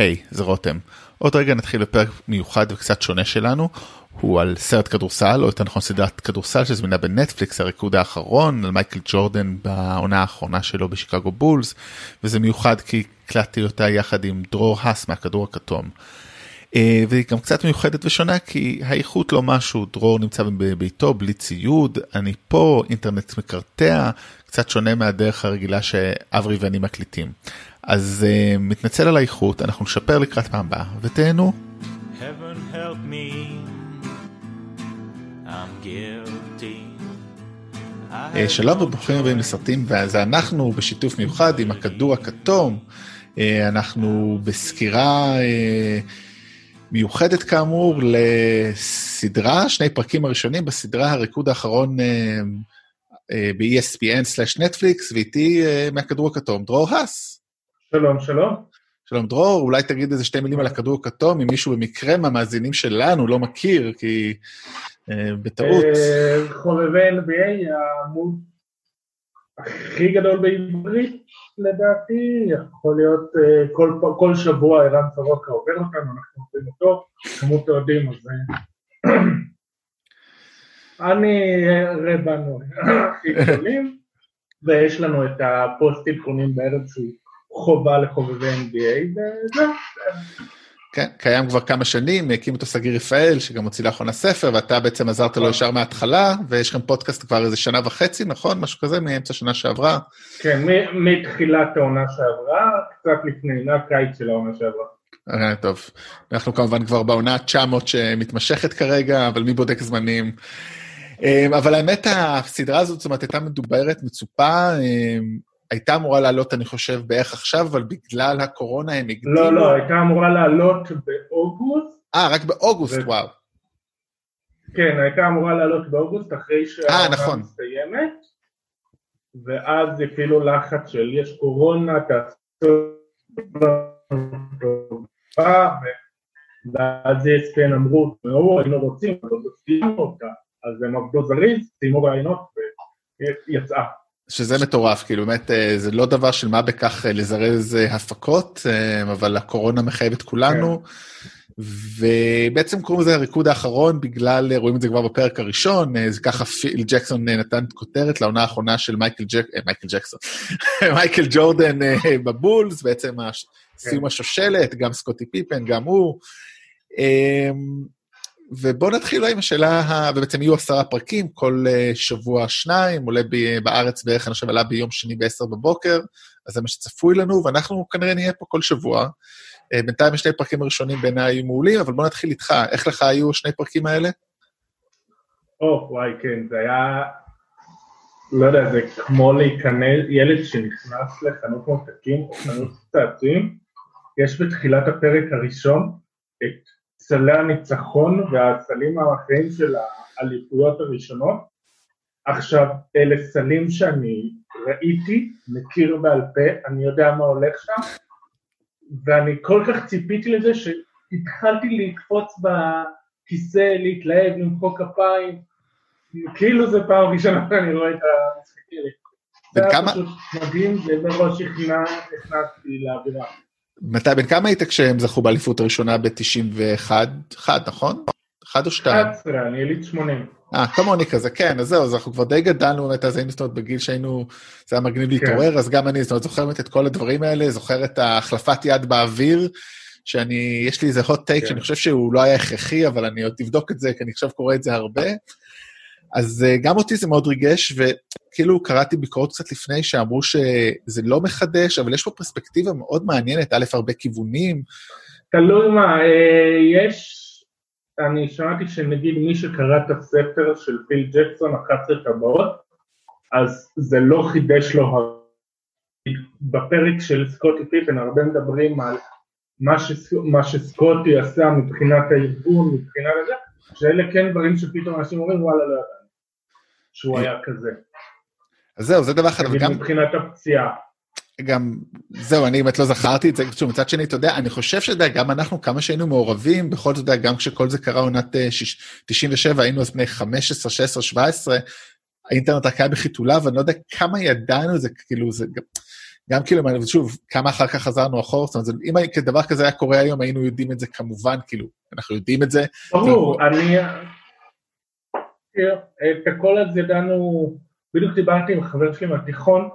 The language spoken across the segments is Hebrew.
היי, hey, זה רותם. עוד רגע נתחיל בפרק מיוחד וקצת שונה שלנו. הוא על סרט כדורסל, או יותר נכון סדרת כדורסל שזמינה בנטפליקס, הריקוד האחרון, על מייקל ג'ורדן בעונה האחרונה שלו בשיקגו בולס, וזה מיוחד כי הקלטתי אותה יחד עם דרור האס מהכדור הכתום. אה, והיא גם קצת מיוחדת ושונה כי האיכות לא משהו, דרור נמצא בביתו בלי ציוד, אני פה, אינטרנט מקרטע, קצת שונה מהדרך הרגילה שאברי ואני מקליטים. אז uh, מתנצל על האיכות, אנחנו נשפר לקראת פעם הבאה, ותהנו. Uh, שלום וברוכים הבאים לסרטים, וזה אנחנו בשיתוף מיוחד עם הכדור הכתום. Uh, אנחנו בסקירה uh, מיוחדת כאמור לסדרה, שני פרקים הראשונים בסדרה הריקוד האחרון ב-ESPN/נטפליקס, ואיתי מהכדור הכתום, דרור האס. שלום, שלום. שלום דרור, אולי תגיד איזה שתי מילים על הכדור הכתום, אם מישהו במקרה מהמאזינים שלנו לא מכיר, כי אה, בטעות. אה, חובבי NBA, העמוד הכי גדול בעברית, לדעתי, יכול להיות אה, כל, כל שבוע ערן סורוקה עובר אותנו, אנחנו עושים אותו, כמות אוהדים, אז... אני רבנו הכי גדולים, ויש לנו את הפוסט עדכונים בערב שהוא חובה לחובבי NBA, וזהו. כן, קיים כבר כמה שנים, הקים אותו סגיר רפאל, שגם הוציא לאחרונה ספר, ואתה בעצם עזרת לו ישר מההתחלה, ויש לכם פודקאסט כבר איזה שנה וחצי, נכון? משהו כזה, מאמצע שנה שעברה. כן, מתחילת העונה שעברה, קצת לפני, מהקיץ של העונה שעברה. אה, טוב, אנחנו כמובן כבר בעונה 900 שמתמשכת כרגע, אבל מי בודק זמנים? אה, אבל האמת, הסדרה הזאת, זאת אומרת, הייתה מדוברת, מצופה, אה, הייתה אמורה לעלות, אני חושב, בערך עכשיו, אבל בגלל הקורונה הם הקדימו. לא, לא, הייתה אמורה לעלות באוגוסט. אה, רק באוגוסט, ו... וואו. כן, הייתה אמורה לעלות באוגוסט אחרי שהעונה נכון. מסתיימת, ואז הפעילו לחץ של יש קורונה, תעשו... ואז ESPN אמרו, תראו, היינו רוצים, אבל לא סיימו אותה, אז הם עבדו זריז, סיימו רעיונות ויצאה. שזה מטורף, כאילו באמת אה, זה לא דבר של מה בכך אה, לזרז אה, הפקות, אבל הקורונה מחייבת כולנו. כן. ובעצם קוראים לזה הריקוד האחרון בגלל, רואים את זה כבר בפרק הראשון, זה ככה פיל ג'קסון נתן כותרת לעונה האחרונה של מייקל, ג'ק, מייקל ג'קסון, מייקל ג'ורדן בבולס, בעצם סיום כן. השושלת, גם סקוטי פיפן, גם הוא. ובואו נתחיל עם השאלה, ובעצם יהיו עשרה פרקים, כל אה, שבוע שניים, עולה בארץ בערך, אני חושב, עלה ביום שני בעשר בבוקר, אז זה מה שצפוי לנו, ואנחנו כנראה נהיה פה כל שבוע. אה, בינתיים שני פרקים הראשונים בעיניי היו מעולים, אבל בואו נתחיל איתך. איך לך היו שני פרקים האלה? או, oh, וואי, כן, זה היה... לא יודע, זה כמו להיכנס, ילד שנכנס לחנות מותקים או חנות צעצועים, יש בתחילת הפרק הראשון את סלי הניצחון והסלים האחרים של האליפויות הראשונות. עכשיו, אלה סלים שאני ראיתי, מכיר בעל פה, אני יודע מה הולך שם, ואני כל כך ציפיתי לזה שהתחלתי לקפוץ בכיסא, להתלהב, למחוא כפיים, כאילו זה פעם ראשונה שאני רואה את המשחקים. זה היה פשוט מדהים, ומראש הכנסתי לאווירה. מתי, בן כמה היית כשהם זכו באליפות הראשונה ב-91? אחד, נכון? אחד או שתיים? 11, אני יליד 80. אה, כמוני כזה, כן, אז זהו, אז אנחנו כבר די גדלנו באמת, אז היינו, זאת אומרת, בגיל שהיינו, זה היה מגניב להתעורר, כן. אז גם אני, זאת אומרת, זוכר את כל הדברים האלה, זוכר את החלפת יד באוויר, שאני, יש לי איזה hot take כן. שאני חושב שהוא לא היה הכרחי, אבל אני עוד אבדוק את זה, כי אני עכשיו קורא את זה הרבה. אז אה, גם אותי זה מאוד ריגש, וכאילו קראתי ביקורות קצת לפני שאמרו שזה לא מחדש, אבל יש פה פרספקטיבה מאוד מעניינת, א', הרבה כיוונים. תלוי מה, אה, יש, אני שמעתי שנגיד מי שקרא את הספר של פיל ג'קסון, 11 טבעות, אז זה לא חידש לו, בפרק של סקוטי פיפן הרבה מדברים על מה, שס, מה שסקוטי עשה מבחינת הארגון, מבחינת זה, שאלה כן דברים שפתאום אנשים אומרים וואלה לא ידעתי. שהוא היה כזה. אז זהו, זה דבר אחד, וגם... מבחינת הפציעה. גם, זהו, אני באמת לא זכרתי את זה, שוב, מצד שני, אתה יודע, אני חושב שאתה יודע, גם אנחנו, כמה שהיינו מעורבים, בכל זאת, גם כשכל זה קרה עונת 97, היינו אז בני 15, 16, 17, האינטרנט רק היה בחיתוליו, ואני לא יודע כמה ידענו את זה, כאילו, זה גם... גם כאילו, שוב, כמה אחר כך חזרנו אחורה, זאת אומרת, אם כדבר כזה היה קורה היום, היינו יודעים את זה כמובן, כאילו, אנחנו יודעים את זה. ברור, אני... את הכל הזה ידענו, בדיוק דיברתי עם חבר שלי מהתיכון,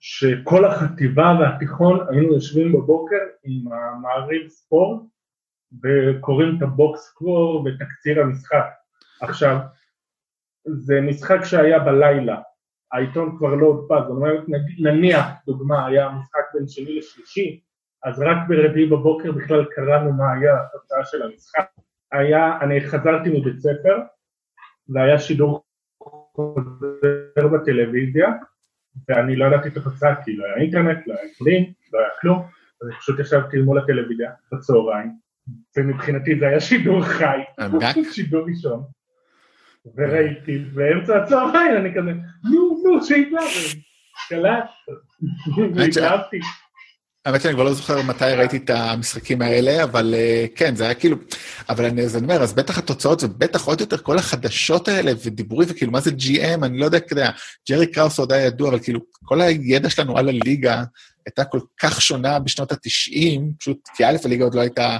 שכל החטיבה והתיכון היינו יושבים בבוקר עם המעריב ספורט וקוראים את הבוקס קור ותקציר המשחק. עכשיו, זה משחק שהיה בלילה, העיתון כבר לא הודפס, זאת אומרת נניח, דוגמה, היה משחק בין שני לשלישי, אז רק ברביעי בבוקר בכלל קראנו מה היה התוצאה של המשחק. היה, אני חזרתי מבית ספר, והיה שידור חוזר בטלוויזיה, ואני לא ידעתי את התוצאה, כי לא היה אינטרנט, לא היה כלים, לא היה כלום, אז פשוט ישבתי מול הטלוויזיה בצהריים, ומבחינתי זה היה שידור חי, שידור ראשון, וראיתי, באמצע הצהריים אני כזה, נו, נו, שידע, קלט, והתלהבתי. האמת שאני כבר לא זוכר מתי ראיתי את המשחקים האלה, אבל uh, כן, זה היה כאילו... אבל אני, אז אני אומר, אז בטח התוצאות, ובטח עוד יותר כל החדשות האלה, ודיבורים, וכאילו, מה זה GM, אני לא יודע, כדאי, ג'רי קראוס עוד היה ידוע, אבל כאילו, כל הידע שלנו על הליגה הייתה כל כך שונה בשנות ה-90, פשוט, כי א', הליגה עוד לא הייתה...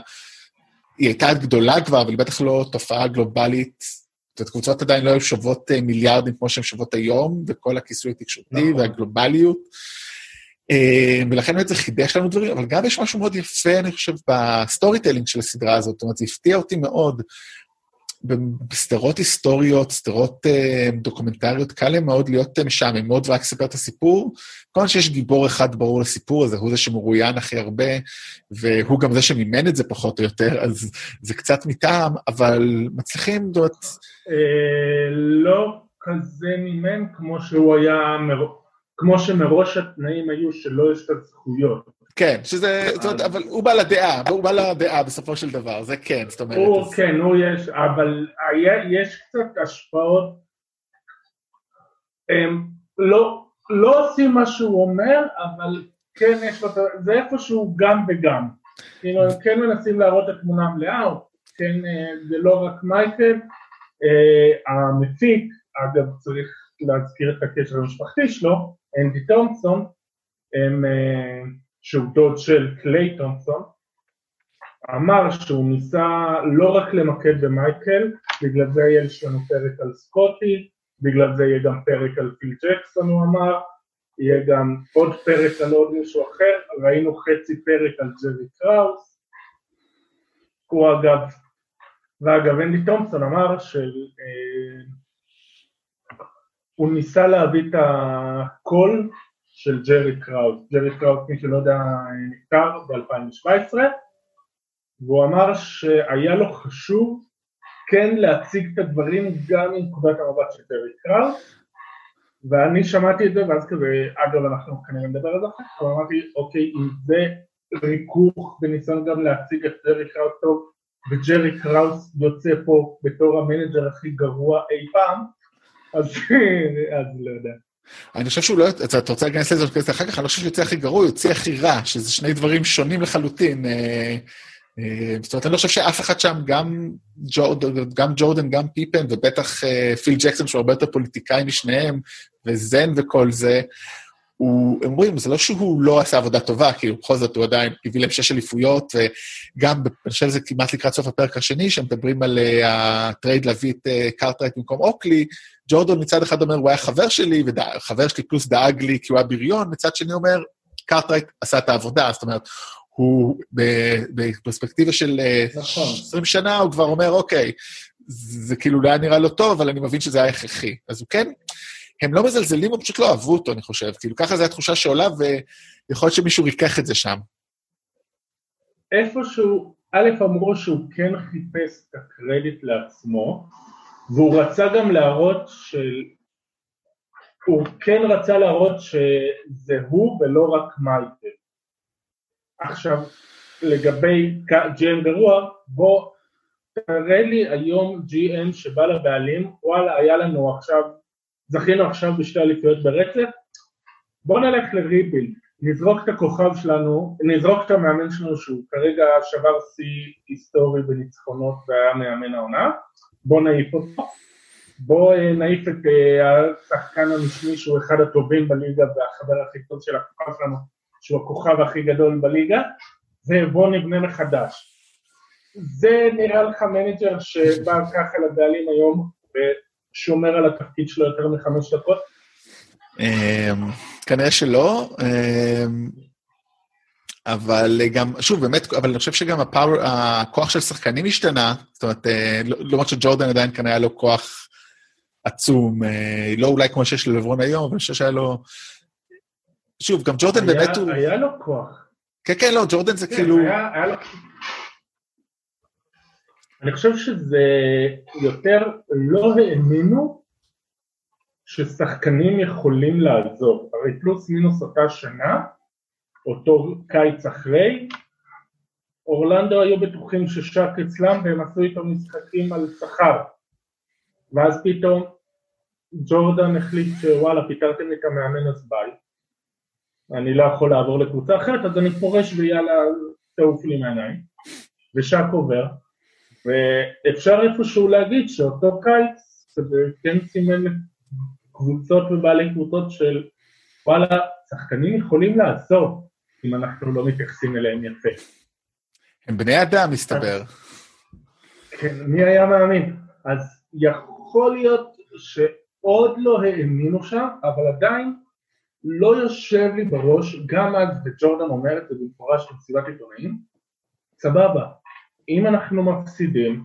היא הייתה גדולה כבר, אבל היא בטח לא תופעה גלובלית. זאת אומרת, קבוצות עדיין לא היו שוות אה, מיליארדים כמו שהן שוות היום, וכל הכיסוי התקשורתי נכון. והגלובליות. אה, ולכן באמת זה חידש לנו דברים, אבל גם יש משהו מאוד יפה, אני חושב, ב storytelling של הסדרה הזאת. זאת אומרת, זה הפתיע אותי מאוד. בסדרות היסטוריות, סדרות אה, דוקומנטריות, קל להם מאוד להיות אה, משעממות ורק לספר את הסיפור. כמובן שיש גיבור אחד ברור לסיפור הזה, הוא זה שמרואיין הכי הרבה, והוא גם זה שמימן את זה פחות או יותר, אז זה קצת מטעם, אבל מצליחים, זאת אומרת... לא כזה מימן כמו שהוא היה כמו שמראש התנאים היו שלא יש את הזכויות. כן, שזה, זאת אומרת, אבל הוא בא לדעה, הוא בא לדעה בסופו של דבר, זה כן, זאת אומרת. הוא, אז... כן, הוא יש, אבל היה, יש קצת השפעות, הם לא, לא עושים מה שהוא אומר, אבל כן יש לו, זה איפשהו גם וגם. כאילו, הם כן מנסים להראות את התמונה המלאה, כן, אה, זה לא רק מייקל, אה, המפיק, אגב, צריך להזכיר את הקשר המשפחתי שלו, אנדי תומפסון, הם, אה, שהוא דוד של קליי תומפסון, אמר שהוא ניסה לא רק למקד במייקל, בגלל זה יש לנו פרק על סקוטי, בגלל זה יהיה גם פרק על פיל ג'קסון הוא אמר, יהיה גם עוד פרק על עוד מישהו אחר, ראינו חצי פרק על ג'רי קראוס, הוא אגב, ואגב אנדי תומפסון אמר של אה, הוא ניסה להביא את הקול של ג'רי קראוס. ג'רי קראוס, מי שלא יודע, נפטר ב-2017, והוא אמר שהיה לו חשוב כן להציג את הדברים גם מנקודת המבט של ג'רי קראוס, ואני שמעתי את זה, ואז כזה, אגב, אנחנו כנראה נדבר על זה אחר כך, אמרתי, אוקיי, אם זה ריכוך בניסיון גם להציג את ג'רי קראוס טוב, וג'רי קראוס יוצא פה בתור ה manager הכי גרוע אי פעם, אז לא יודע. אני חושב שהוא לא, אתה רוצה להיכנס לזה אחר כך, אני לא חושב יוצא הכי גרוע, הוא יוצא הכי רע, שזה שני דברים שונים לחלוטין. אה, אה, זאת אומרת, אני לא חושב שאף אחד שם, גם ג'ורדן, גם, ג'ורדן, גם פיפן, ובטח אה, פיל ג'קסון, שהוא הרבה יותר פוליטיקאי משניהם, וזן וכל זה, הוא, הם אומרים, זה לא שהוא לא עשה עבודה טובה, כי בכל זאת הוא עדיין הביא להם שש אליפויות, וגם, אני חושב שזה כמעט לקראת סוף הפרק השני, שהם מדברים על ה trade להביא את קארטרייט במקום אוקלי, ג'ורדן מצד אחד אומר, הוא היה חבר שלי, וחבר שלי פלוס דאג לי כי הוא היה בריון, מצד שני אומר, קארטרייט עשה את העבודה, זאת אומרת, הוא בפרספקטיבה של אה, נכון. 20 שנה, הוא כבר אומר, אוקיי, זה כאילו לא היה נראה לו טוב, אבל אני מבין שזה היה הכרחי. אז הוא כן, הם לא מזלזלים, הם פשוט לא אהבו אותו, אני חושב. כאילו, ככה זו התחושה שעולה, ויכול להיות שמישהו ריכך את זה שם. איפשהו, א', אמרו שהוא כן חיפש את הקרדיט לעצמו, והוא רצה גם להראות של... הוא כן רצה להראות שזה הוא ולא רק מייקל. עכשיו, לגבי GM גרוע, בוא תראה לי היום GM שבא לבעלים, וואלה, היה לנו עכשיו, זכינו עכשיו בשתי אליפויות ברצף, בוא נלך ל rebuild, נזרוק את הכוכב שלנו, נזרוק את המאמן שלנו שהוא כרגע שבר שיא היסטורי בניצחונות והיה מאמן העונה, בוא נעיף אותו, בוא אה, נעיף את אה, השחקן המשני שהוא אחד הטובים בליגה והחבר הכי טוב של הכוכב שלנו, שהוא הכוכב הכי גדול בליגה, ובוא נבנה מחדש. זה נראה לך manager שבא ככה לבעלים היום ושומר על התפקיד שלו יותר מחמש דקות? אמ, כנראה שלא, אמ, אבל גם, שוב, באמת, אבל אני חושב שגם הפאור, הכוח של שחקנים השתנה, זאת אומרת, אה, לא, למרות שג'ורדן עדיין כנראה היה לו כוח עצום, אה, לא אולי כמו שיש ללברון היום, אבל אני חושב שהיה לו... שוב, גם ג'ורדן היה, באמת הוא... היה לו כוח. כן, כן, לא, ג'ורדן זה כן, כאילו... היה, היה לו... אני חושב שזה יותר לא האמינו ששחקנים יכולים לעזוב. הרי פלוס מינוס אותה שנה, אותו קיץ אחרי, אורלנדו היו בטוחים ששק אצלם והם עשו איתו משחקים על שכר. ואז פתאום ג'ורדן החליט שוואלה פיטרתם את המאמן אז ביי. אני לא יכול לעבור לקבוצה אחרת אז אני פורש ויאללה תעוף לי מהעיניים. ושק עובר. ואפשר איפשהו להגיד שאותו קיץ זה כן סימן קבוצות ובעלי קבוצות של וואלה, שחקנים יכולים לעזור אם אנחנו לא מתייחסים אליהם יפה. הם בני אדם, מסתבר. כן, מי היה מאמין? אז יכול להיות שעוד לא האמינו שם, אבל עדיין לא יושב לי בראש, גם אז, וג'ורדן אומר את זה במפורש במסיבת עיתונאים, סבבה, אם אנחנו מפסידים,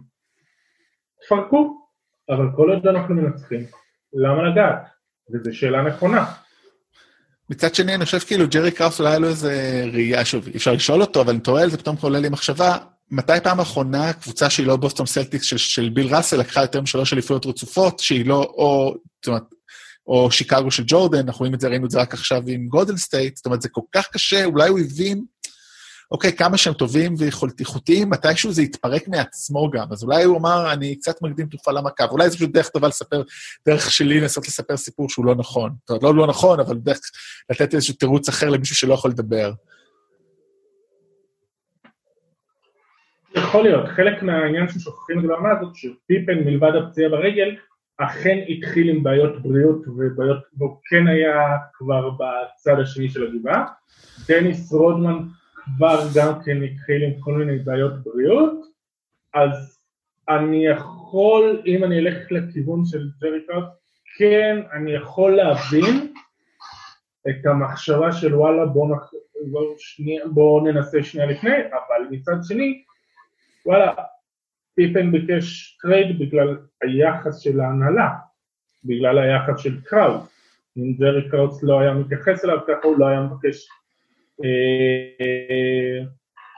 תפרקו, אבל כל עוד אנחנו מנצחים, למה לגעת? וזו שאלה נכונה. מצד שני, אני חושב כאילו ג'רי קראוס אולי היה לו איזה ראייה, שוב, אפשר לשאול אותו, אבל אני תוהה על זה, פתאום עולה לי מחשבה, מתי פעם אחרונה קבוצה שהיא לא בוסטון סלטיקס של, של ביל ראסל לקחה יותר משלוש אליפויות רצופות, שהיא לא, או, זאת אומרת, או שיקגו של ג'ורדן, אנחנו רואים את זה, ראינו את זה רק עכשיו עם גודל סטייט, זאת אומרת, זה כל כך קשה, אולי הוא הבין אוקיי, כמה שהם טובים ואיכותיים, מתישהו זה יתפרק מעצמו גם. אז אולי הוא אמר, אני קצת מקדים תרופה למכה, ואולי זו פשוט דרך טובה לספר, דרך שלי לנסות לספר סיפור שהוא לא נכון. זאת אומרת, לא לא נכון, אבל דרך לתת איזשהו תירוץ אחר למישהו שלא יכול לדבר. יכול להיות, חלק מהעניין ששוכחים את הרמה הזאת, שפיפן מלבד הפציעה ברגל, אכן התחיל עם בעיות בריאות ובעיות, והוא כן היה כבר בצד השני של הגבעה. דניס רודמן כבר גם כן התחיל עם כל מיני בעיות בריאות, אז אני יכול, אם אני אלך לכיוון של ג'רי קארט, כן, אני יכול להבין את המחשבה של וואלה בוא, נח... בוא, שנייה, בוא ננסה שנייה לפני, אבל מצד שני, וואלה, פיפן ביקש trade בגלל היחס של ההנהלה, בגלל היחס של קראוס. אם ג'רי קראוס לא היה מתייחס אליו ככה הוא לא היה מבקש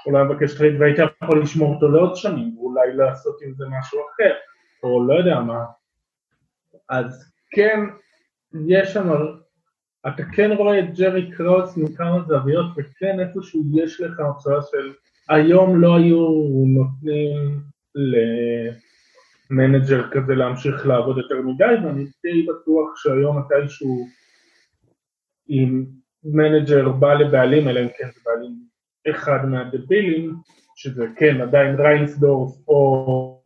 אולי מבקש trade והייתי יכול לשמור אותו לעוד שנים, ואולי לעשות עם זה משהו אחר, או לא יודע מה. אז כן, יש שם, אתה כן רואה את ג'רי קראוס מכמה זוויות, וכן איפשהו יש לך מחשבה של היום לא היו נותנים ל manager כזה להמשיך לעבוד יותר מדי, ואני די בטוח שהיום מתישהו אם manager בא לבעלים, אלא אם כן זה בעלים אחד מהדבילים, שזה כן עדיין ריינסדורף או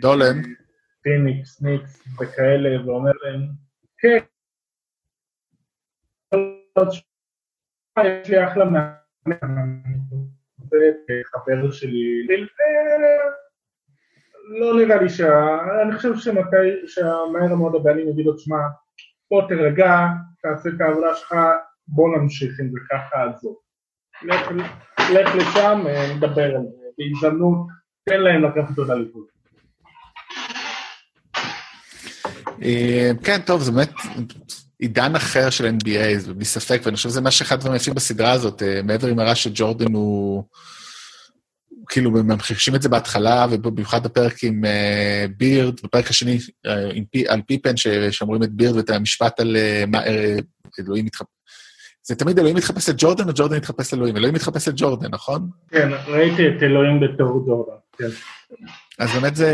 דולן, פיניקס, ניקס וכאלה, ואומר להם, כן, יש לי אחלה חבר שלי, לא נראה לי שה... אני חושב שמתי, שהמהר מאוד הבעלים יגיד לו, שמע, בוא תרגע, תעשה את העבודה שלך, בוא נמשיך עם זה ככה עזוב. לך, לך לשם, אה, נדבר על זה, בהזדמנות, תן להם לקחת עוד אליפות. אה, כן, טוב, זה באמת עידן אחר של NBA, בלי ספק, ואני חושב שזה מה שאחד הדברים היפים בסדרה הזאת, אה, מעבר עם הרע שג'ורדן הוא... כאילו, ממחישים את זה בהתחלה, ובמיוחד בפרק עם uh, בירד, בפרק השני uh, עם, על פיפן, שאומרים את בירד ואת המשפט על uh, מה, uh, אלוהים מתחפש. זה תמיד אלוהים מתחפש לג'ורדן או ג'ורדן מתחפש לאלוהים? אלוהים מתחפש לג'ורדן, נכון? כן, ראיתי את אלוהים בתור ג'ורדן, כן. אז באמת זה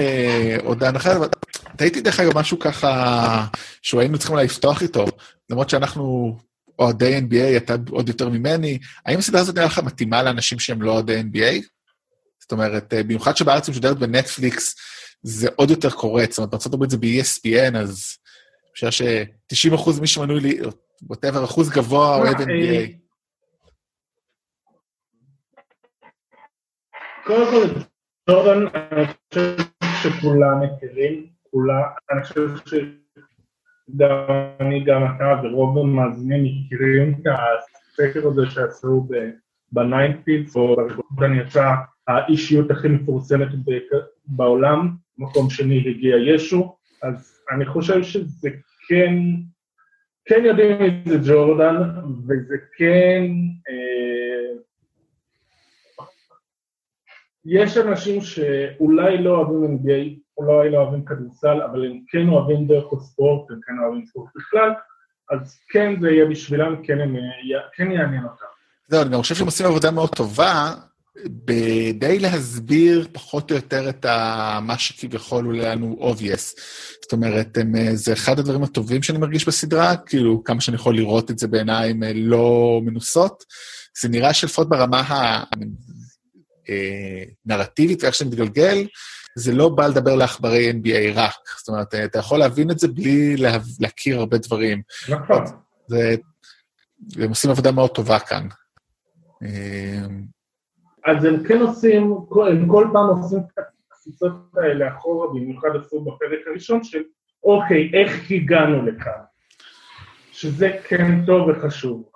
עודן אחר, אבל תהיתי דרך אגב משהו ככה, שהוא היינו צריכים אולי לפתוח איתו, למרות שאנחנו אוהדי NBA, אתה עוד יותר ממני, האם הסדרה הזאת נראה לך מתאימה לאנשים שהם לא אוהדי NBA? זאת אומרת, אה, במיוחד שבארץ משודרת בנטפליקס, זה עוד יותר קורץ. זאת אומרת, בארה"ב זה ב-ESPN, אז אני חושב ש-90 אחוז מי שמנוי לי, ווטאבר, אחוז גבוה או אוהד NBA. אה. קודם כל, ג'ורדן, אני חושב שכולם מכירים, כולם, אני חושב שגם אני, גם אתה ורוב המאזינים מכירים את הספקר הזה שעשו בניינפיץ, או ברגעות אני יצא האישיות הכי מפורסמת בעולם, מקום שני הגיע ישו, אז אני חושב שזה כן, כן יודעים מי זה ג'ורדן, וזה כן, אה, יש אנשים שאולי לא אוהבים NBA, אולי לא אוהבים כדורסל, אבל הם כן אוהבים דרך הספורט, הם כן אוהבים ספורט בכלל, אז כן זה יהיה בשבילם, כן, הם, כן יעניין אותם. זהו, אני גם חושב שהם עושים עבודה מאוד טובה, בדי להסביר פחות או יותר את ה... מה שכביכול הוא לנו obvious. זאת אומרת, הם, זה אחד הדברים הטובים שאני מרגיש בסדרה, כאילו, כמה שאני יכול לראות את זה בעיניים אה, לא מנוסות. זה נראה שלפחות ברמה הנרטיבית אה, ואיך שזה מתגלגל, זה לא בא לדבר לעכברי NBA רק. זאת אומרת, אתה יכול להבין את זה בלי לה... להכיר הרבה דברים. נכון. זה... הם עושים עבודה מאוד טובה כאן. אה, אז הם כן עושים, הם כל פעם עושים את הקפיצות האלה אחורה, במיוחד עשו בפרק הראשון של אוקיי, איך הגענו לכאן? שזה כן טוב וחשוב.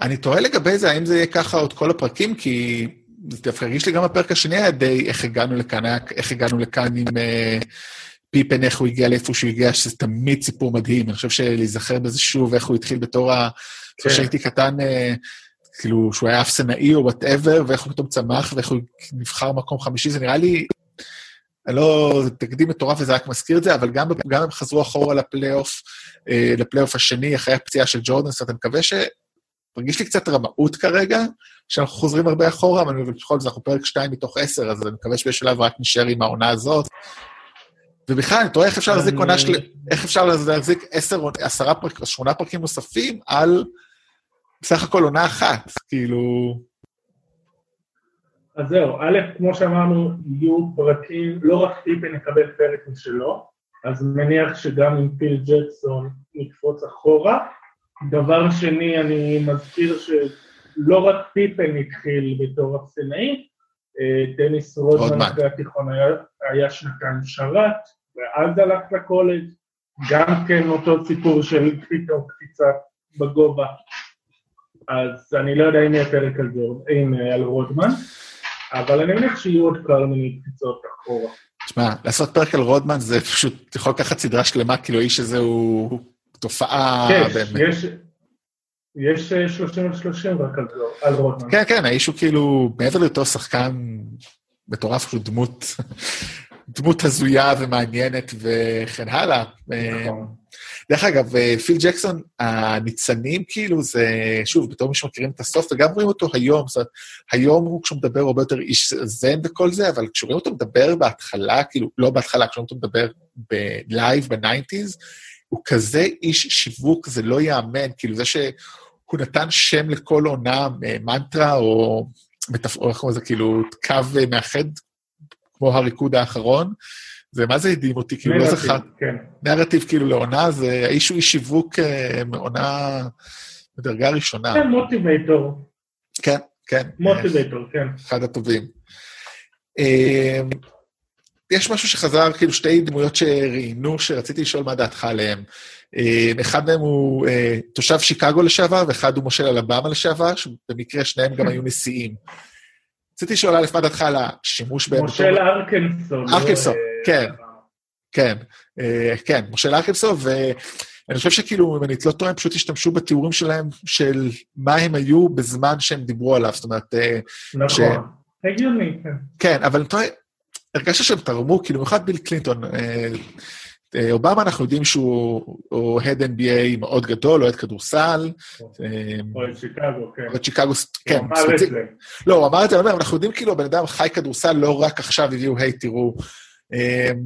אני תוהה לגבי זה, האם זה יהיה ככה עוד כל הפרקים, כי זה דווקא הרגיש לי גם בפרק השני היה די איך הגענו לכאן, איך הגענו לכאן עם uh, פיפן, איך הוא הגיע לאיפה שהוא הגיע, שזה תמיד סיפור מדהים. אני חושב שלהיזכר בזה שוב, איך הוא התחיל בתור ה... כן. כשהייתי קטן, uh, כאילו, שהוא היה אפסנאי או whatever, ואיך הוא פתאום צמח, ואיך הוא נבחר מקום חמישי, זה נראה לי, אני לא, זה תקדים מטורף וזה רק מזכיר את זה, אבל גם, גם הם חזרו אחורה לפלייאוף, אה, לפלייאוף השני, אחרי הפציעה של ג'ורדן, זאת אומרת, אני מקווה ש... מרגיש לי קצת רמאות כרגע, שאנחנו חוזרים הרבה אחורה, אבל בכל זאת אנחנו פרק 2 מתוך 10, אז אני מקווה שבשלב רק נשאר עם העונה הזאת. ובכלל, אני תוהה איך אפשר להחזיק עונה של... איך אפשר להחזיק עשר, עשרה פרקים, שמונה פרקים נוספים על בסך הכל עונה אחת, כאילו... אז זהו, א', כמו שאמרנו, יהיו פרקים, לא רק טיפן יקבל פרק משלו, אז מניח שגם עם פיל ג'קסון נקפוץ אחורה. דבר שני, אני מזכיר שלא רק פיפן התחיל בתור אפסנאי, דניס רודמן אחרי התיכון היה, היה שנתיים שרת, ואז הלך לקולג', גם כן אותו סיפור של פתאום קפיצה בגובה. אז אני לא יודע אם יהיה פרק על, ג'ורד, עם, אה, על רודמן, אבל אני מניח שיהיו עוד כל מיני קפיצות אחורה. תשמע, לעשות פרק על רודמן זה פשוט יכול לקחת סדרה שלמה, כאילו האיש הזה הוא תופעה כן, באמת. יש, יש 30 אה, על 30 רק על, על רודמן. כן, כן, האיש הוא כאילו, מעבר לאותו שחקן מטורף, הוא דמות, דמות הזויה ומעניינת וכן הלאה. נכון. דרך אגב, אה, פיל ג'קסון, הניצנים כאילו זה, שוב, בתור מי שמכירים את הסוף, וגם רואים אותו היום, זאת אומרת, היום הוא כשהוא מדבר הרבה יותר איש זן וכל זה, אבל כשרואים אותו מדבר בהתחלה, כאילו, לא בהתחלה, כשרואים אותו מדבר ב live, ב nineties, הוא כזה איש שיווק, זה לא ייאמן, כאילו זה שהוא נתן שם לכל עונה, אה, מנטרה, או, איך קוראים לזה, כאילו, קו אה, מאחד, כמו הריקוד האחרון, זה מה זה הדהים אותי, כאילו לא זכר... כן. נרטיב כאילו לעונה, זה האיש הוא איש שיווק אה, מעונה בדרגה ראשונה. כן, מוטיבייטור. כן, כן. מוטיבייטור, כן. אחד הטובים. אה, יש משהו שחזר, כאילו שתי דמויות שראיינו, שרציתי לשאול מה דעתך עליהן. אה, אחד מהם הוא תושב שיקגו לשעבר, ואחד הוא מושל אלבמה לשעבר, שבמקרה שניהם גם היו נשיאים. רציתי לשאול א', מה דעתך על השימוש בהם? מושל ארקנסון. לא, ארקנסון, כן, כן, אה, כן, משה לארקלסון, ואני חושב שכאילו, אם אני לא טועה, פשוט השתמשו בתיאורים שלהם של מה הם היו בזמן שהם דיברו עליו, זאת אומרת... אה, נכון, הגיוני, כן. כן, אבל אני טועה, הרגשת שהם תרמו, כאילו, במיוחד ביל קלינטון, אה, אובמה, אנחנו יודעים שהוא אוהד NBA מאוד גדול, אוהד כדורסל. אוהד שיקגו, כן. אוהד שיקגו, כן. הוא אמר את זה. לא, הוא אמר את זה, אנחנו יודעים כאילו, הבן אדם חי כדורסל, לא רק עכשיו הביאו, היי, תראו. אמ,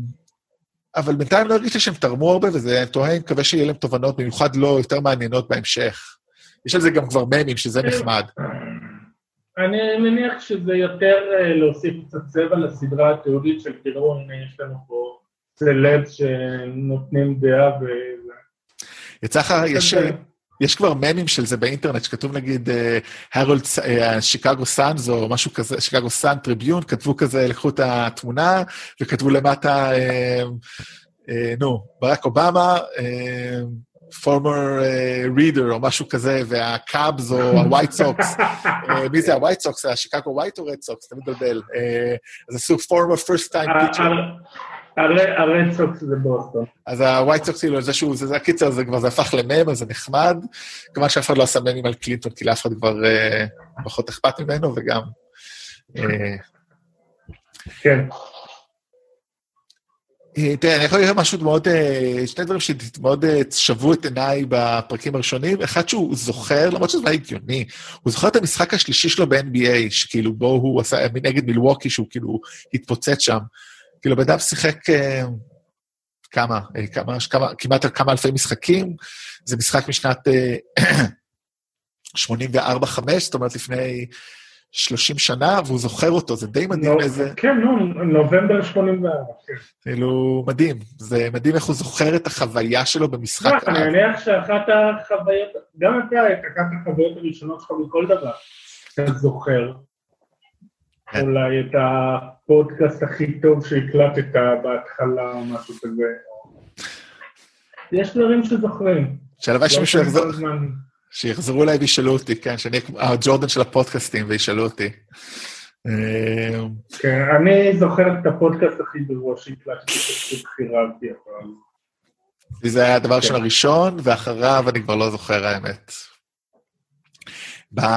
אבל בינתיים לא הרגישתי שהם תרמו הרבה, וזה, אני תוהה, מקווה שיהיה להם תובנות, במיוחד לא יותר מעניינות בהמשך. יש על זה גם כבר ממים, שזה נחמד. אני מניח שזה יותר אה, להוסיף קצת צבע לסדרה התיעודית של תראו, הנה יש לנו פה סלבס שנותנים דעה ו... יצא לך, יש, יש כבר ממים של זה באינטרנט, שכתוב נגיד הרולד, שיקגו סאנס או משהו כזה, שיקגו סאן טריביון, כתבו כזה, לקחו את התמונה וכתבו למטה, נו, ברק אובמה, former reader או משהו כזה, והקאבס או הווייט סוקס, מי זה הווייט סוקס? השיקגו ווייט או רד סוקס? תמיד מבלבל. אז עשו former first time pitcher. הרד סוקס זה בוסטון. אז הווייט סוקס, כאילו, זה שהוא, זה הקיצר, זה כבר, זה הפך למם, אז זה נחמד. כמובן שאף אחד לא עשה ממים על קלינטון, כי לאף אחד כבר פחות אכפת ממנו, וגם... כן. תראה, אני יכול להגיד משהו מאוד, שני דברים שמאוד שבו את עיניי בפרקים הראשונים. אחד שהוא זוכר, למרות שזה לא הגיוני, הוא זוכר את המשחק השלישי שלו ב-NBA, שכאילו בו הוא עשה נגד מילווקי, שהוא כאילו התפוצץ שם. כאילו, בן אדם שיחק כמה, כמה, כמה, כמעט כמה אלפי משחקים, זה משחק משנת 84-5, זאת אומרת לפני 30 שנה, והוא זוכר אותו, זה די מדהים איזה... כן, נו, נובמבר 84, כן. כאילו, מדהים. זה מדהים איך הוא זוכר את החוויה שלו במשחק. אני מניח שאחת החוויות, גם אתה, את אחת החוויות הראשונות שלך מכל דבר, אתה זוכר. אולי את הפודקאסט הכי טוב שהקלטת בהתחלה או משהו כזה. יש דברים שזוכרים. שהלוואי שמישהו יחזור... שיחזרו אליי וישאלו אותי, כן, שאני הג'ורדן של הפודקאסטים וישאלו אותי. כן, אני זוכר את הפודקאסט הכי גרוע שהקלטתי, פשוט חירבתי אבל... זה היה הדבר של הראשון, ואחריו אני כבר לא זוכר האמת.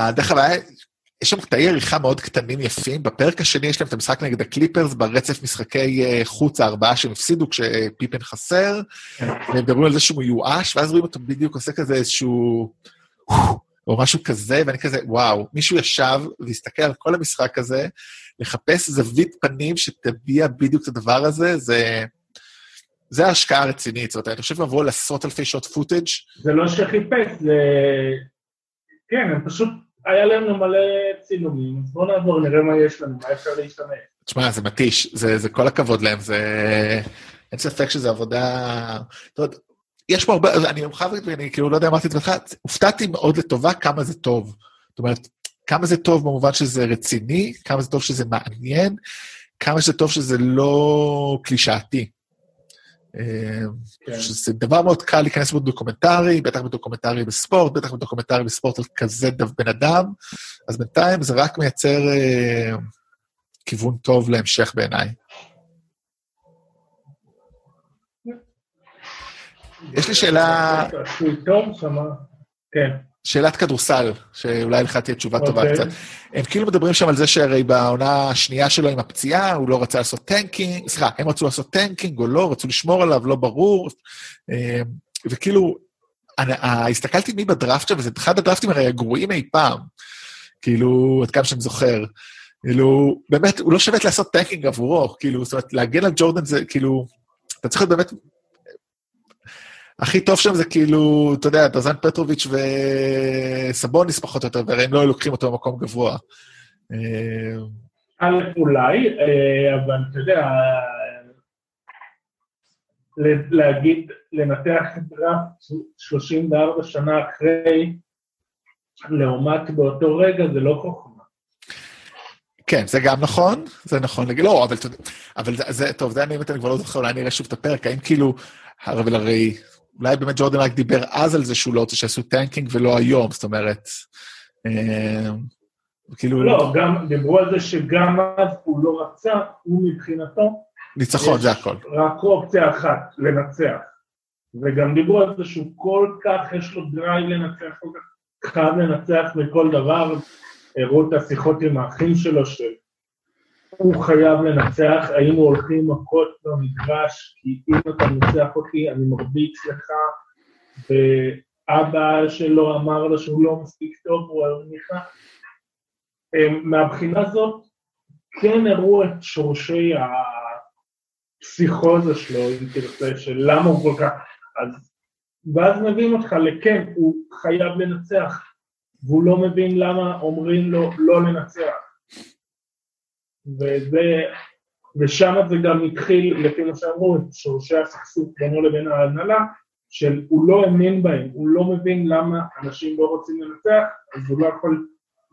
דרך אגב, יש שם קטעי עריכה מאוד קטנים יפים. בפרק השני יש להם את המשחק נגד הקליפרס ברצף משחקי חוץ הארבעה שהם הפסידו כשפיפן חסר, והם מדברים על זה שהוא מיואש, ואז רואים אותו בדיוק עושה כזה איזשהו... או משהו כזה, ואני כזה, וואו, מישהו ישב והסתכל על כל המשחק הזה, לחפש זווית פנים שתביע בדיוק את הדבר הזה, זה... זה ההשקעה הרצינית, זאת אומרת, אני חושב לבוא לעשרות אלפי שעות פוטאג'. זה לא שחיפש, זה... כן, הם פשוט היה לנו מלא צילומים, אז בואו נעבור, נראה מה יש לנו, מה אפשר להשתמש. תשמע, זה מתיש, זה, זה כל הכבוד להם, זה... אין ספק שזו עבודה... אתה יודע, יש פה הרבה, אני להגיד, ואני כאילו לא יודע, את זה בתחילה, הופתעתי מאוד לטובה כמה זה טוב. זאת אומרת, כמה זה טוב במובן שזה רציני, כמה זה טוב שזה מעניין, כמה שזה טוב שזה לא קלישאתי. כן. שזה דבר מאוד קל להיכנס בדוקומנטרי, בטח בדוקומנטרי בספורט, בטח בדוקומנטרי בספורט על כזה בן אדם, אז בינתיים זה רק מייצר אה, כיוון טוב להמשך בעיניי. יש לי שאלה... כן. שאלת כדורסל, שאולי לך תהיה תשובה טובה okay. קצת. הם כאילו מדברים שם על זה שהרי בעונה השנייה שלו עם הפציעה, הוא לא רצה לעשות tanking, סליחה, הם רצו לעשות tanking או לא, רצו לשמור עליו, לא ברור. וכאילו, אני, הסתכלתי מי בדראפט שם, וזה אחד הדראפטים הרי הגרועים אי פעם. כאילו, עד כמה שאני זוכר. כאילו, באמת, הוא לא שווה לעשות tanking עבורו, כאילו, זאת אומרת, להגן על ג'ורדן זה, כאילו, אתה צריך להיות באמת הכי טוב שם זה כאילו, אתה יודע, דרזן פטרוביץ' וסבוניס פחות או יותר, והרי הם לא היו לוקחים אותו במקום גבוה. אולי, אבל אתה יודע, להגיד, לנתח דראפט 34 שנה אחרי, לעומת באותו רגע, זה לא חוכמה. כן, זה גם נכון, זה נכון, לא, אבל, אבל זה, טוב, זה אני באמת, אני כבר לא זוכר, אולי אני אראה שוב את הפרק, האם כאילו, הרי אולי באמת ג'ורדן רק דיבר אז על זה שהוא לא רוצה שיעשו tanking ולא היום, זאת אומרת, אה, כאילו... לא, גם דיברו על זה שגם אז הוא לא רצה, הוא מבחינתו... ניצחון, זה הכל. רק אופציה אחת, לנצח. וגם דיברו על זה שהוא כל כך, יש לו drive לנצח, כל כך חייב לנצח בכל דבר. הראו את השיחות עם האחים שלו, של הוא חייב לנצח, היינו הולכים מכות במגרש, כי אם אתה מנצח אותי, אני מרביץ לך, ואבא שלו אמר לו שהוא לא מספיק טוב, הוא היה נכנע. מהבחינה הזאת, כן הראו את שורשי הפסיכוזה שלו, אם תרצה, של למה הוא כל כך... אז... ואז מבין אותך לכן, הוא חייב לנצח, והוא לא מבין למה אומרים לו לא לנצח. וזה, ושם זה גם התחיל, לפי מה שאמרו, את שורשי הסכסוך בינו לבין ההנהלה, של הוא לא האמין בהם, הוא לא מבין למה אנשים לא רוצים לנצח, אז הוא לא יכול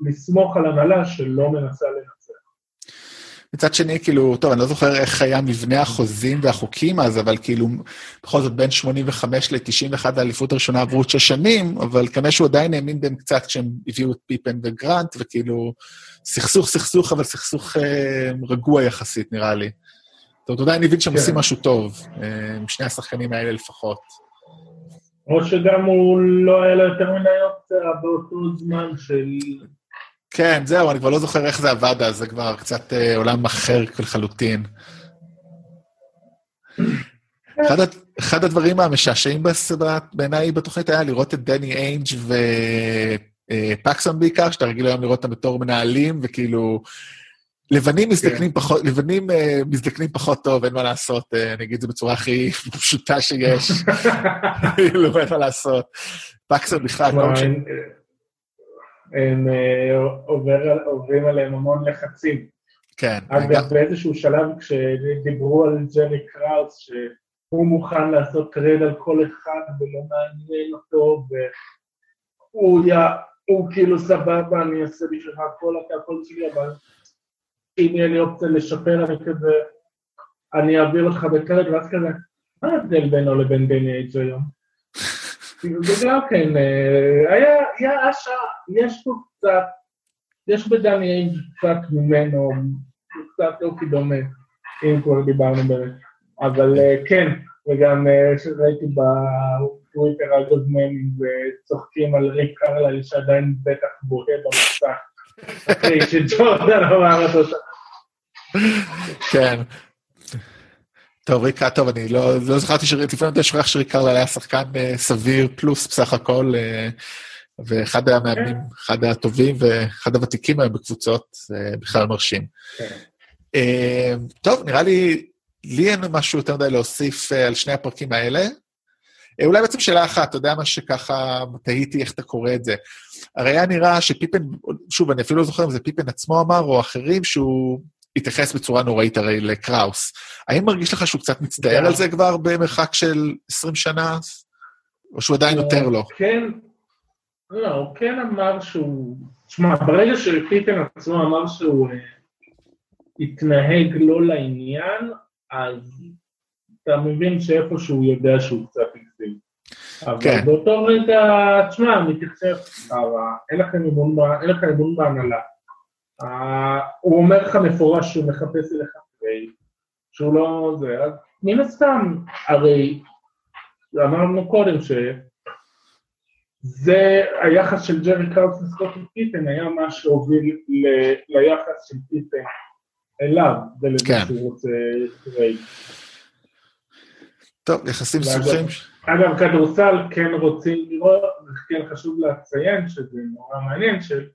לסמוך על הנהלה שלא מנסה לנצח. מצד שני, כאילו, טוב, אני לא זוכר איך היה מבנה החוזים והחוקים אז, אבל כאילו, בכל זאת בין 85 ל-91 האליפות הראשונה עברו שש שנים, אבל כנראה שהוא עדיין האמין בהם קצת כשהם הביאו את פיפן וגרנט, וכאילו, סכסוך סכסוך, אבל סכסוך אה, רגוע יחסית, נראה לי. זאת אומרת, עדיין הבין שהם כן. עושים משהו טוב, אה, עם שני השחקנים האלה לפחות. או שגם הוא לא היה לו יותר אופציה באותו זמן של... כן, זהו, אני כבר לא זוכר איך זה עבד אז, זה כבר קצת אה, עולם אחר לחלוטין. אחד, אחד הדברים המשעשעים בעיניי בתוכנית היה לראות את דני איינג' ופקסון אה, בעיקר, שאתה רגיל היום לראות אותם בתור מנהלים, וכאילו, לבנים מזדקנים כן. פחות, לבנים uh, מזדקנים פחות טוב, אין מה לעשות, uh, אני אגיד את זה בצורה הכי פשוטה שיש. כאילו, אין מה לעשות. פקסון בכלל, לא משנה. הם uh, עוברים עליהם המון לחצים. כן. אגב, באיזשהו שלב כשדיברו על ג'רי קראוס, שהוא מוכן לעשות trade על כל אחד ולא מעניין אותו, והוא יא, הוא כאילו סבבה, אני אעשה בשבילך הכל, אתה הכל שלי, אבל אם יהיה לי אופציה לשפר, אני כזה, אני אעביר אותך ב trade, ואז כזה, מה ההבדל בינו לבין דני אייג' היום? כאילו, זה גם כן, אה, היה, היה אשה, יש פה קצת, יש בדני אייג' קצת ממנו, קצת אופי דומה, אם כבר דיברנו באמת. אבל אה, כן, וגם אה, שראיתי בטוויטר על גוזמנים וצוחקים על ריק קרלל שעדיין בטח בוהה במסך, אחרי שג'ורדן אמר אותו. כן. טוב, ריקה, טוב, אני לא, לא זכרתי לפעמים אתה שוכח שריק קרלל היה שחקן uh, סביר פלוס בסך הכל, uh, ואחד המאמנים, כן. אחד הטובים ואחד הוותיקים היום בקבוצות, בכלל מרשים. כן. Uh, טוב, נראה לי, לי אין משהו יותר מדי להוסיף על שני הפרקים האלה. אולי בעצם שאלה אחת, אתה יודע מה שככה תהיתי איך אתה קורא את זה. הרי היה נראה שפיפן, שוב, אני אפילו לא זוכר אם זה פיפן עצמו אמר או אחרים, שהוא התייחס בצורה נוראית הרי לקראוס. האם מרגיש לך שהוא קצת מצטער. על זה כבר במרחק של 20 שנה, או שהוא עדיין נותר לו? כן, לא, הוא כן אמר שהוא... תשמע, ברגע שפיפן עצמו אמר שהוא uh, התנהג לא לעניין, אז אתה מבין שאיפה שהוא יודע שהוא קצת הגזים. אבל כן. באותו רגע, תשמע, מתייחס, אין לכם אמון בהנהלה. הוא אומר לך מפורש שהוא מחפש אליך שהוא לא זה, אז מן הסתם, הרי אמרנו קודם שזה היחס של ג'רי קראוס לסקוטי פיטן היה מה שהוביל ל, ליחס של פיטן אליו ולזה כן. שהוא רוצה טרייד. טוב, יחסים סוכרים. אגב, כדורסל כן רוצים לראות, וכן חשוב לציין שזה נורא מעניין, של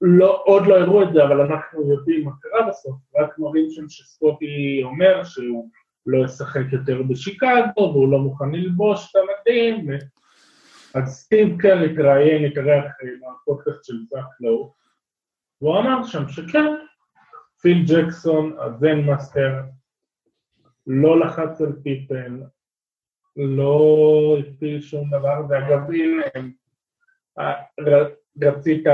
לא, עוד לא הראו את זה, אבל אנחנו יודעים מה קרה בסוף, רק מראים שם שסקוטי אומר שהוא לא ישחק יותר בשיקגו, והוא לא מוכן ללבוש את המדים, ו... אז סטיב קר התראיין, התארח בפודקאסט של זאק לואו, והוא אמר שם שכן, פיל ג'קסון, ה zen master, לא לחץ על פיפן, לא הפעיל שום דבר, ואגב, הנה, רצית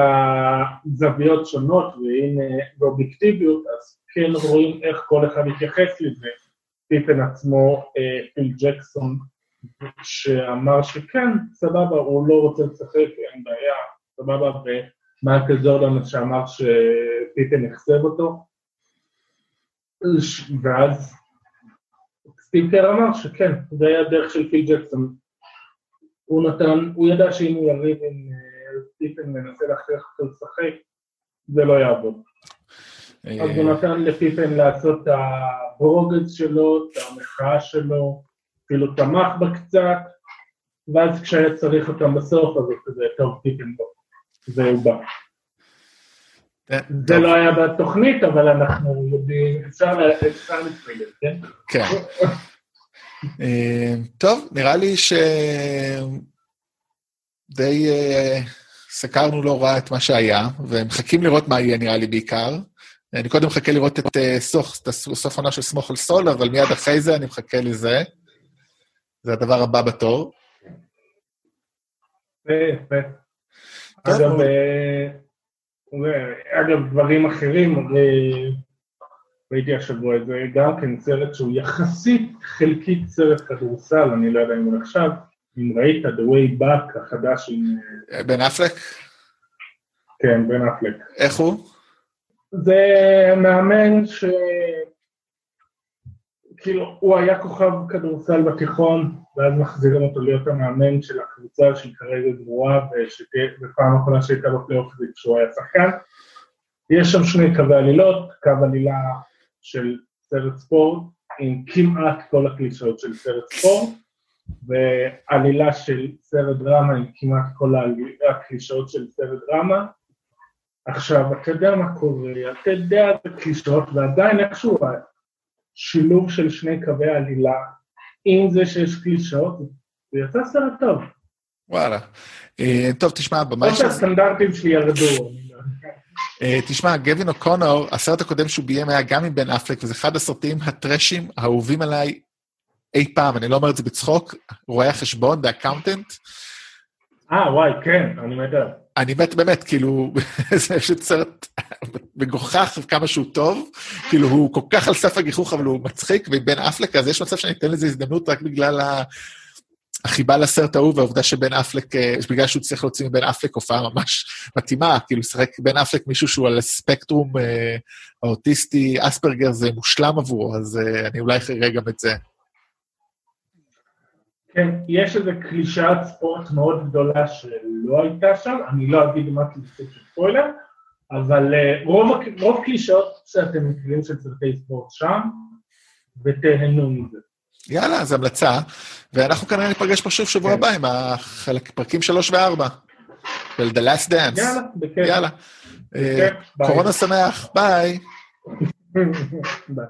זוויות שונות והנה באובייקטיביות, אז כן רואים איך כל אחד מתייחס לזה. פיפן עצמו, אה, פיל ג'קסון, שאמר שכן, סבבה, הוא לא רוצה לשחק, אין בעיה, סבבה, ומייקל ג'ורדן שאמר שפיפן אכזב אותו, ואז סטיפר אמר שכן, זה היה הדרך של פיל ג'קסון. הוא נתן, הוא ידע שאם הוא יריב עם אה, סטיפן מנסה להכריח אותו לשחק, זה לא יעבוד. אז הוא אה, נתן לפיפן לעשות את הברוגז שלו, את המחאה שלו, אפילו תמך בה קצת, ואז כשהיה צריך אותם בסוף, אז הוא כזה, טוב, פיפן בוא, והוא בא. אה, זה לא היה בתוכנית, אבל אנחנו יודעים, אפשר להתפלל, כן? כן. אה, טוב, נראה לי ש... די סקרנו לא רע את מה שהיה, ומחכים לראות מה יהיה נראה לי בעיקר. אני קודם מחכה לראות את uh, סוף, את הסוף עונה של סמוך על סול, אבל מיד אחרי זה אני מחכה לזה. זה הדבר הבא בתור. יפה. אגב, אה, אגב, דברים אחרים, ראיתי השבוע איזה גם כן סרט שהוא יחסית חלקית סרט כדורסל, אני לא יודע אם הוא נחשב, אם ראית, The Way Back החדש עם... אה, בן אפלק? כן, בן אפלק. איך הוא? זה מאמן ש... כאילו, הוא היה כוכב כדורסל בתיכון, ואז מחזירים אותו להיות המאמן של הקבוצה שהיא כרגע גרועה, ופעם אחרונה שהייתה בפלייאוף זה כשהוא היה שחקן. יש שם שני קווי עלילות, קו עלילה של סרט ספורט, עם כמעט כל הקלישאות של סרט ספורט, ועלילה של סרט דרמה עם כמעט כל הקלישאות של סרט דרמה. עכשיו, אתה יודע מה קורה, אתה יודע את הקלישאות, ועדיין איכשהו שילוב של שני קווי עלילה, עם זה שיש קלישאות, זה יצא סרט טוב. וואלה. אה, טוב, תשמע, במאי... לא שהסטנדרטים שלי ירדו. אה, תשמע, גווין אוקונור, הסרט הקודם שהוא ביים היה גם עם בן אפלק, וזה אחד הסרטים הטרשים האהובים עליי אי פעם, אני לא אומר את זה בצחוק, רואה החשבון, The Accountant. אה, וואי, כן, אני מת עליו. אני מת באמת, כאילו, זה פשוט סרט מגוחך כמה שהוא טוב, כאילו, הוא כל כך על סף הגיחוך, אבל הוא מצחיק, ובן אפלק, אז יש מצב שאני אתן לזה הזדמנות רק בגלל החיבה לסרט ההוא, והעובדה שבן אפלק, אה, בגלל שהוא צריך להוציא מבן אפלק הופעה ממש מתאימה, כאילו, לשחק בן אפלק מישהו שהוא על הספקטרום אה, האוטיסטי, אספרגר זה מושלם עבורו, אז אה, אני אולי אראה גם את זה. כן, יש איזו קלישאת ספורט מאוד גדולה שלא הייתה שם, אני לא אגיד מה קלישאות של ספוילר, אבל uh, רוב, רוב קלישאות שאתם מכירים של סרטי ספורט שם, ותהנו מזה. יאללה, אז המלצה, ואנחנו כנראה ניפגש פה שוב שבוע כן. הבא עם החלק, פרקים 3 ו-4 של The Last Dance. יאללה, בכיף. יאללה. בכיף, uh, קורונה שמח, ביי. ביי.